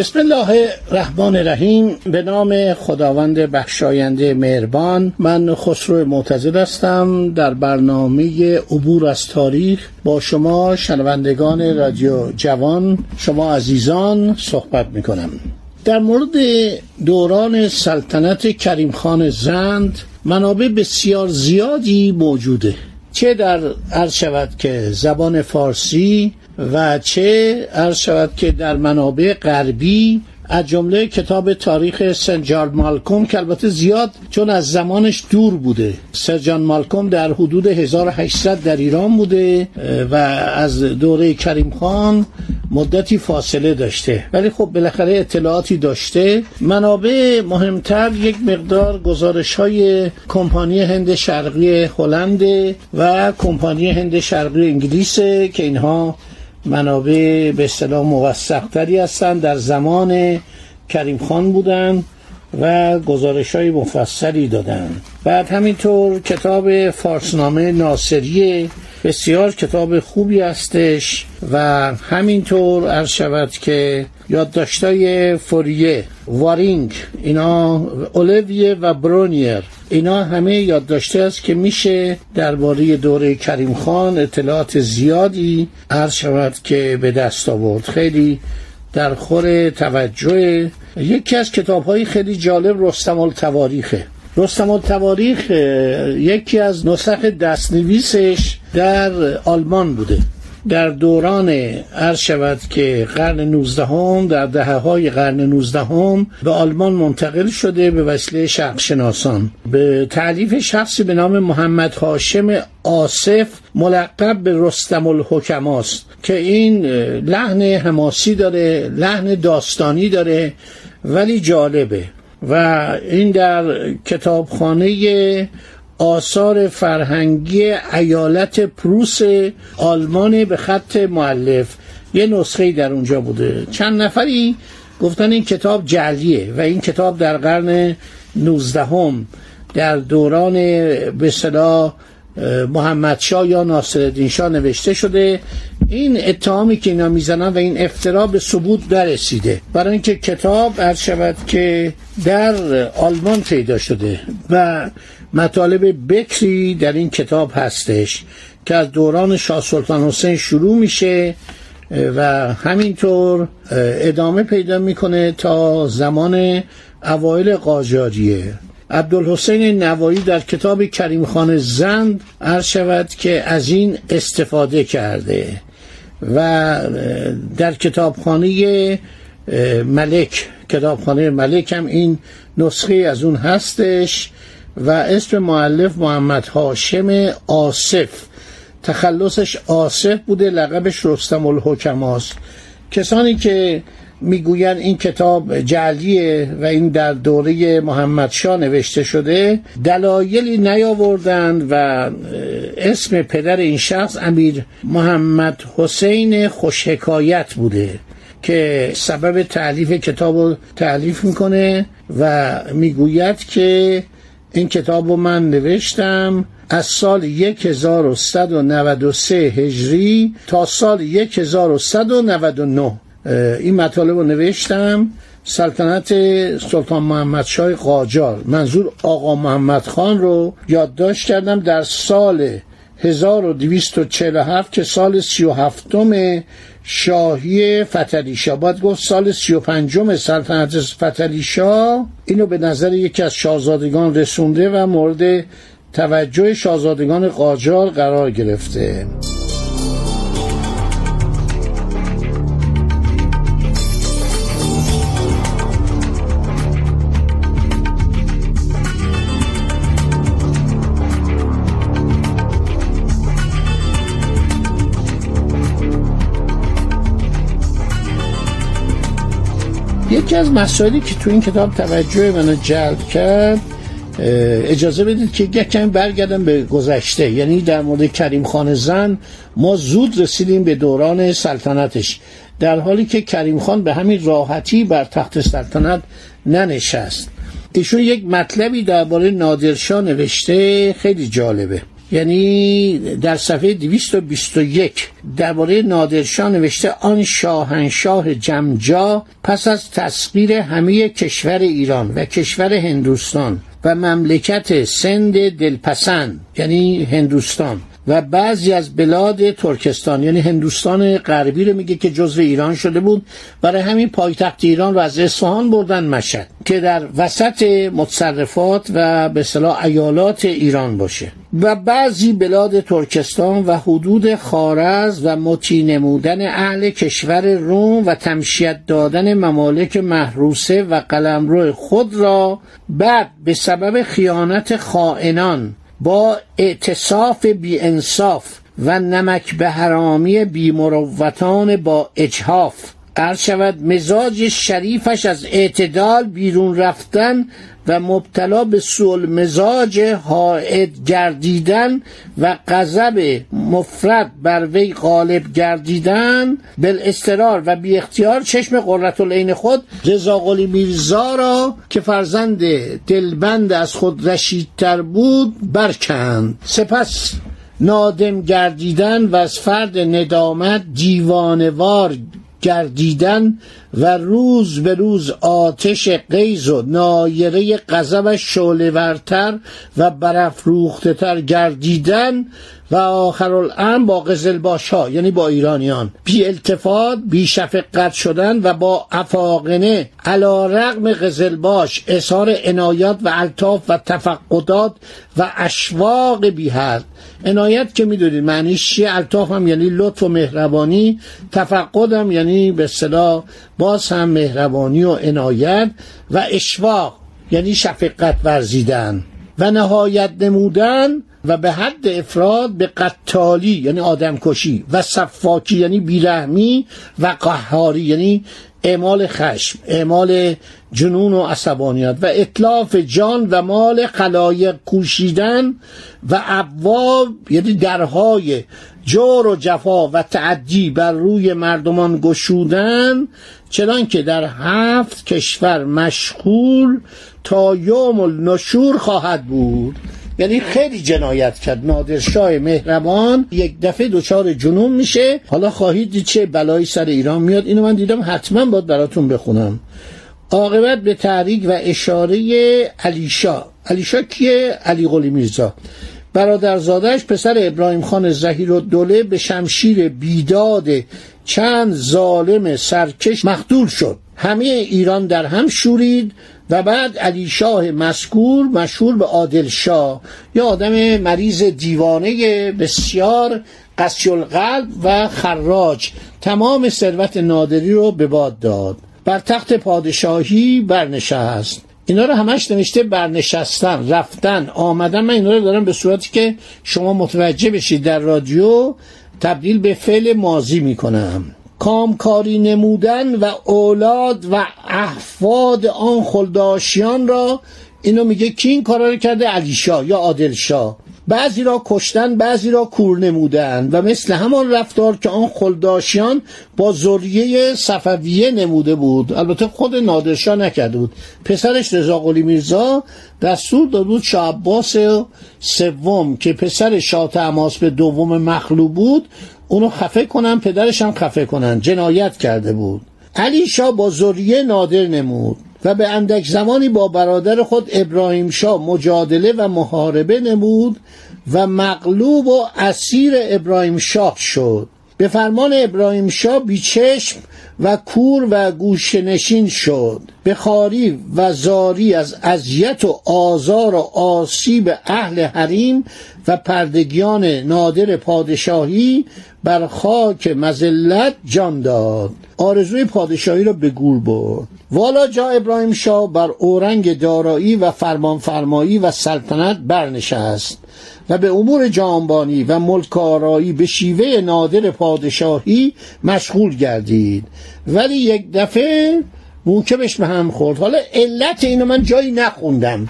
بسم الله الرحمن الرحیم. به نام خداوند بخشاینده مهربان. من خسرو معتزد هستم. در برنامه عبور از تاریخ با شما شنوندگان رادیو جوان شما عزیزان صحبت می کنم در مورد دوران سلطنت کریم خان زند منابع بسیار زیادی موجوده. چه در عرض شود که زبان فارسی و چه عرض شود که در منابع غربی از جمله کتاب تاریخ سنجار مالکوم که البته زیاد چون از زمانش دور بوده. سرجان مالکوم در حدود 1800 در ایران بوده و از دوره کریم خان مدتی فاصله داشته. ولی خب بالاخره اطلاعاتی داشته. منابع مهمتر یک مقدار گزارش های کمپانی هند شرقی هلند و کمپانی هند شرقی انگلیس که اینها منابع به اصطلاح موثقتری هستند در زمان کریم خان بودند و گزارش های مفصلی دادن. بعد همینطور کتاب فارسنامه ناصریه بسیار کتاب خوبی هستش و همینطور عرض شود که یادداشتای فوریه وارینگ اینا اولویه و برونیر اینا همه یادداشته است که میشه درباره دوره کریم خان اطلاعات زیادی عرض شود که به دست آورد. خیلی در خور توجه. یکی از کتاب های خیلی جالب رستم التواریخه رستم التواریخ یکی از نسخ دستنویسش در آلمان بوده. در دوران عرض شود که قرن 19 هم در دهه های قرن 19 هم به آلمان منتقل شده به وسیله شرق شناسان به تعلیف شخصی به نام محمد هاشم آصف ملقب به رستم الحکماست که این لحن حماسی داره لحن داستانی داره ولی جالبه. و این در کتابخانه آثار فرهنگی ایالت پروس آلمان به خط معلف یه نسخه در اونجا بوده. چند نفری گفتن این کتاب جلیه و این کتاب در قرن 19 هم در دوران به صلاح محمد شا یا ناصرالدین شاه نوشته شده این اتهامی که اینا می‌زنن و این افترا به ثبوت دررسیده برای اینکه کتاب عرض شود که در آلمان پیدا شده و مطالب بکری در این کتاب هستش که از دوران شاه سلطان حسین شروع میشه و همینطور ادامه پیدا می‌کنه تا زمان اوایل قاجاریه. عبدالحسین نوایی در کتاب کریم خان زند عرض شود که از این استفاده کرده و در کتابخانه ملک کتابخانه ملک هم این نسخه از اون هستش و اسم معلف محمد هاشم آصف. تخلصش آصف بوده لقبش رستم الحکماست کسانی که می‌گویند این کتاب جعلیه و این در دوره محمد شا نوشته شده. دلایلی نیاوردند و اسم پدر این شخص امیر محمد حسین خوشحکایت بوده که سبب تعلیف کتاب رو تعلیف می‌کنه و می‌گوید که این کتاب رو من نوشتم از سال 1193 هجری تا سال 1199 این مطالب رو نوشتم. سلطنت سلطان محمد شای قاجار. منظور آقا محمد خان رو یادداشت کردم در سال 1247 که سال 37 شاهی فتلیشا باید گفت سال 35 سلطنت فتلیشا اینو به نظر یکی از شاهزادگان رسونده و مورد توجه شاهزادگان قاجار قرار گرفته. یکی از مسائلی که تو این کتاب توجه منو جلب کرد اجازه بدید که یک کمی برگردم به گذشته. یعنی در مورد کریم خان زن ما زود رسیدیم به دوران سلطنتش. در حالی که کریم خان به همین راحتی بر تخت سلطنت ننشست. ایشون یک مطلبی درباره نادرشاه نوشته خیلی جالبه. یعنی در صفحه 221 درباره نادرشاه نوشته آن شاهنشاه جمجا پس از تسخیر همه کشور ایران و کشور هندوستان و مملکت سند دلپسند یعنی هندوستان. و بعضی از بلاد ترکستان یعنی هندوستان غربی رو میگه که جزو ایران شده بود. برای همین پایتخت ایران رو از اصفهان بردن مشهد که در وسط متصرفات و به صلاح ایالات ایران باشه. و بعضی بلاد ترکستان و حدود خارز و مطی نمودن اهل کشور روم و تمشیت دادن ممالک محروسه و قلمرو خود را بعد به سبب خیانت خائنان با اعتصاف بی انصاف و نمک به حرامی بی مروتان با اجهاف. قرد شود مزاج شریفش از اعتدال بیرون رفتن و مبتلا به سول مزاج حائد گردیدن و غضب مفرد بر وی غالب گردیدن بالاسترار و بی اختیار چشم قررت العین خود رضا قلی میرزا را که فرزند دلبند از خود رشیدتر بود برکند. سپس نادم گردیدن و از فرد ندامت دیوانوار گردیدن و روز به روز آتش قیز و نایره غضبش شعلهورتر و برافروخته تر گردیدن و آخر با قزلباش ها یعنی با ایرانیان. بی التفات بی شفقت شدن و با افاقنه علا رقم قزلباش اظهار عنایات و الطاف و تفقدات و اشواق بی حد. عنایت که می‌دونید معنیش چیه الطاف هم یعنی لطف و مهربانی تفقد هم یعنی به صدا باز هم مهربانی و عنایت و اشواق یعنی شفقت ورزیدن و نهایت نمودن و به حد افراد به قتالی یعنی آدم کشی و صفاکی یعنی بیرحمی و قهاری یعنی اعمال خشم اعمال جنون و عصبانیت و اطلاف جان و مال خلایق کوشیدن و ابواب یعنی درهای جور و جفا و تعدی بر روی مردمان گشودن چنان که در هفت کشور مشغول تا یوم النشور خواهد بود. یعنی خیلی جنایت کرد. نادرشاه مهربان یک دفعه دچار جنون میشه. حالا خواهید دید چه بلایی سر ایران میاد. اینو من دیدم حتما باید براتون بخونم. عاقبت به تحریک و اشاره علیشا. علیشا کیه؟ علی قلی میرزا. برادرزادش پسر ابراهیم خان زهیر و دوله به شمشیر بیداد چند ظالم سرکش مخدول شد. همه ایران در هم شورید. و بعد علی شاه مسکور مشهور به عادل شاه. یا آدم مریض دیوانه بسیار قسی القلب و خراج. تمام ثروت نادری رو به باد داد. بر تخت پادشاهی برنشست. اینا رو همش نوشته برنشستن رفتن آمدن. من اینا رو دارم به صورتی که شما متوجه بشید در رادیو تبدیل به فعل مازی می‌کنم. کامکاری نمودن و اولاد و احفاد آن خلداشیان را اینو میگه کی این کارا رو کرده؟ علیشا یا عادلشاه بعضی را کشتن بعضی را کور نمودن و مثل همان رفتار که آن خلداشیان با ذریه صفویه نموده بود. البته خود نادرشاه نکرده بود. پسرش رضا قلی میرزا دستور داد بود شاه عباس سوم که پسر شاه به دوم مخلوب بود اونو خفه کنن پدرش هم خفه کنن. جنایت کرده بود. علی شاه با ذریه نادر نمود و به اندک زمانی با برادر خود ابراهیم شاه مجادله و محاربه نمود و مغلوب و اسیر ابراهیم شاه شد. به فرمان ابراهیم شاه بیچشم و کور و گوشنشین شد. به خاری و زاری از اذیت و آزار و آسیب اهل حریم و پردگیان نادر پادشاهی بر خاک مزلت جان داد. آرزوی پادشاهی را به گور برد. والا جا ابراهیم شاه بر اورنگ دارایی و فرمانفرمایی و سلطنت برنشست. و به امور جانبانی و ملکارایی به شیوه نادر پادشاهی مشغول گردید. ولی یک دفعه موکبش به هم خورد. حالا علت اینو من جایی نخوندم.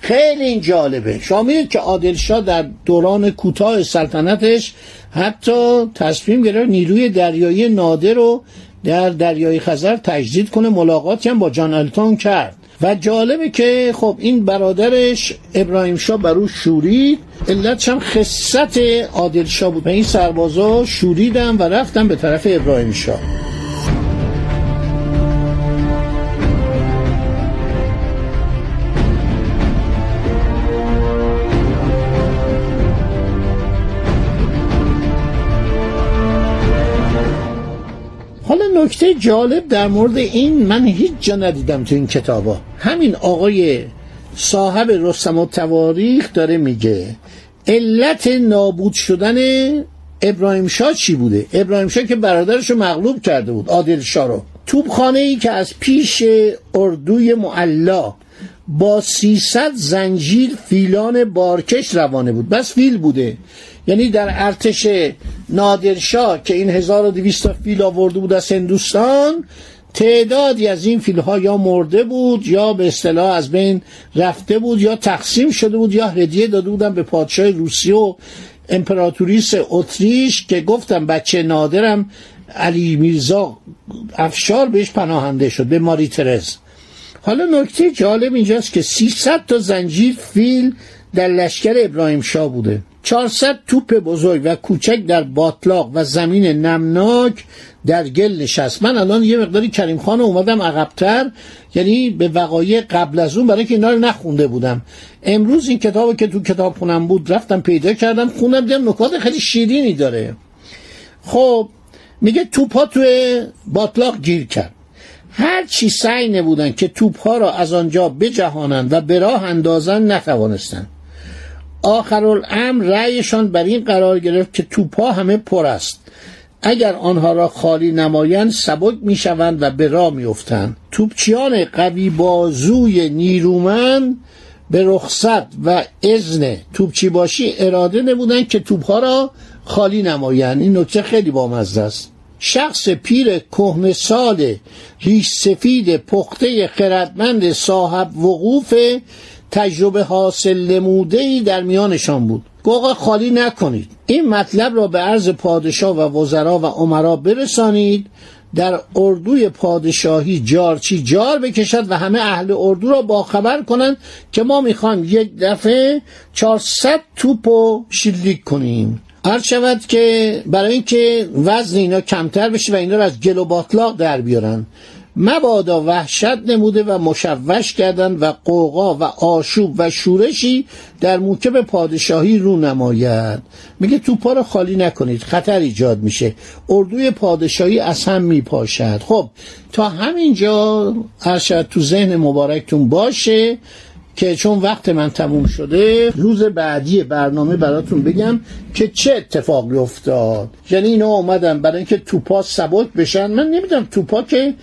خیلی این جالبه. شما که عادل در دوران کوتاه سلطنتش حتی تصمیم گرفت نیروی دریایی نادر رو در دریای خزر تجدید کنه. ملاقاتی هم با جان التون کرد. و جالبه که خب این برادرش ابراهیم شاه بر شورید علتش هم خصت عادل شاه بود. و این سربازا شوریدن و رفتن به طرف ابراهیم شاه. نکته جالب در مورد این من هیچ جا ندیدم تو این کتابا. همین آقای صاحب رستم و تواریخ داره میگه علت نابود شدن ابراهیم شاه چی بوده؟ ابراهیم شاه که برادرش رو مغلوب کرده بود عادل شاه رو. توبخانه ای که از پیش اردوی معلا با 300 زنجیر فیلان بارکش روانه بود. بس فیل بوده. یعنی در ارتش نادرشاه که این 1200 فیل آورده بود از هندوستان تعدادی از این فیل ها یا مرده بود یا به اصطلاح از بین رفته بود یا تقسیم شده بود یا هدیه داده بودن به پادشاه روسیه و امپراتوریس اتریش که گفتم بچه نادرم علی میرزا افشار بهش پناهنده شد به ماری ترز. حالا نکته جالب اینجاست که 300 تا زنجیر فیل در لشکر ابراهیم شاه بوده. 400 توپ بزرگ و کوچک در باطلاق و زمین نمناک در گل نشست. من الان یه مقداری کریم خان اومدم عقبتر یعنی به وقایع قبل از اون برای که اینا رو نخونده بودم. امروز این کتاب که تو کتاب خونم بود رفتم پیدا کردم خوندم دیدم نکات خیلی شیرینی داره. خب میگه توپ ها توی باطلاق گیر کرد. هر چی سعی نبودن که توپ ها را از آنجا بجهانند و به راه اندازن نتوانستند. آخرالامر رأیشان بر این قرار گرفت که توپا همه پر است. اگر آنها را خالی نمایند سبک می‌شوند و به راه میافتند. توپچیان قوی بازوی نیرومند به رخصت و اذن توپچی باشی اراده نمودند که توپها را خالی نمایند. این نکته خیلی بامزه است. شخص پیر کهنه سال ریش سفید پخته خردمند صاحب وقوف تجربه حاصل نموده ای در میانشان بود. گوغا خالی نکنید. این مطلب را به عرض پادشاه و وزرا و عمرا برسانید. در اردوی پادشاهی جارچی جار بکشد و همه اهل اردو را باخبر کنند که ما می‌خوایم یک دفعه 400 توپ و شلیک کنیم. هر شود که برای اینکه وزن اینا کمتر بشه و اینا را از گل و باطلاق در بیارن مبادا وحشت نموده و مشوش کردن و قوقا و آشوب و شورشی در موکب پادشاهی رو نماید. میگه توپا رو خالی نکنید خطر ایجاد میشه. اردوی پادشاهی از هم میپاشد. خب تا همینجا هر تو ذهن مبارکتون باشه. که چون وقت من تموم شده روز بعدی برنامه براتون بگم که چه اتفاقی افتاد. یعنی اینا اومدن برای اینکه توپا ثبات بشن. من نمی‌دونم توپا که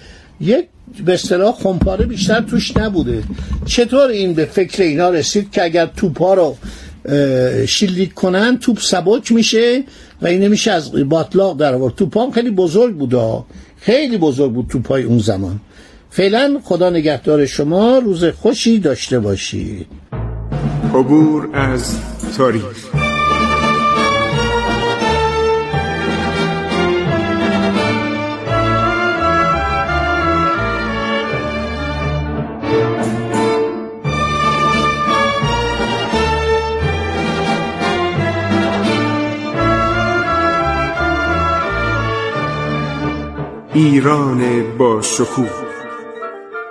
یک به اصطلاح خمپاره بیشتر توش نبوده. چطور این به فکر اینا رسید که اگر توپا رو شلیک کنن توپ سبک میشه و این نمیشه از باطلاق در آورد. توپام خیلی بزرگ بوده خیلی بزرگ بود توپای اون زمان. فعلا خدا نگهدار شما روز خوشی داشته باشید. عبور از تاریخ. ایران با شکوه.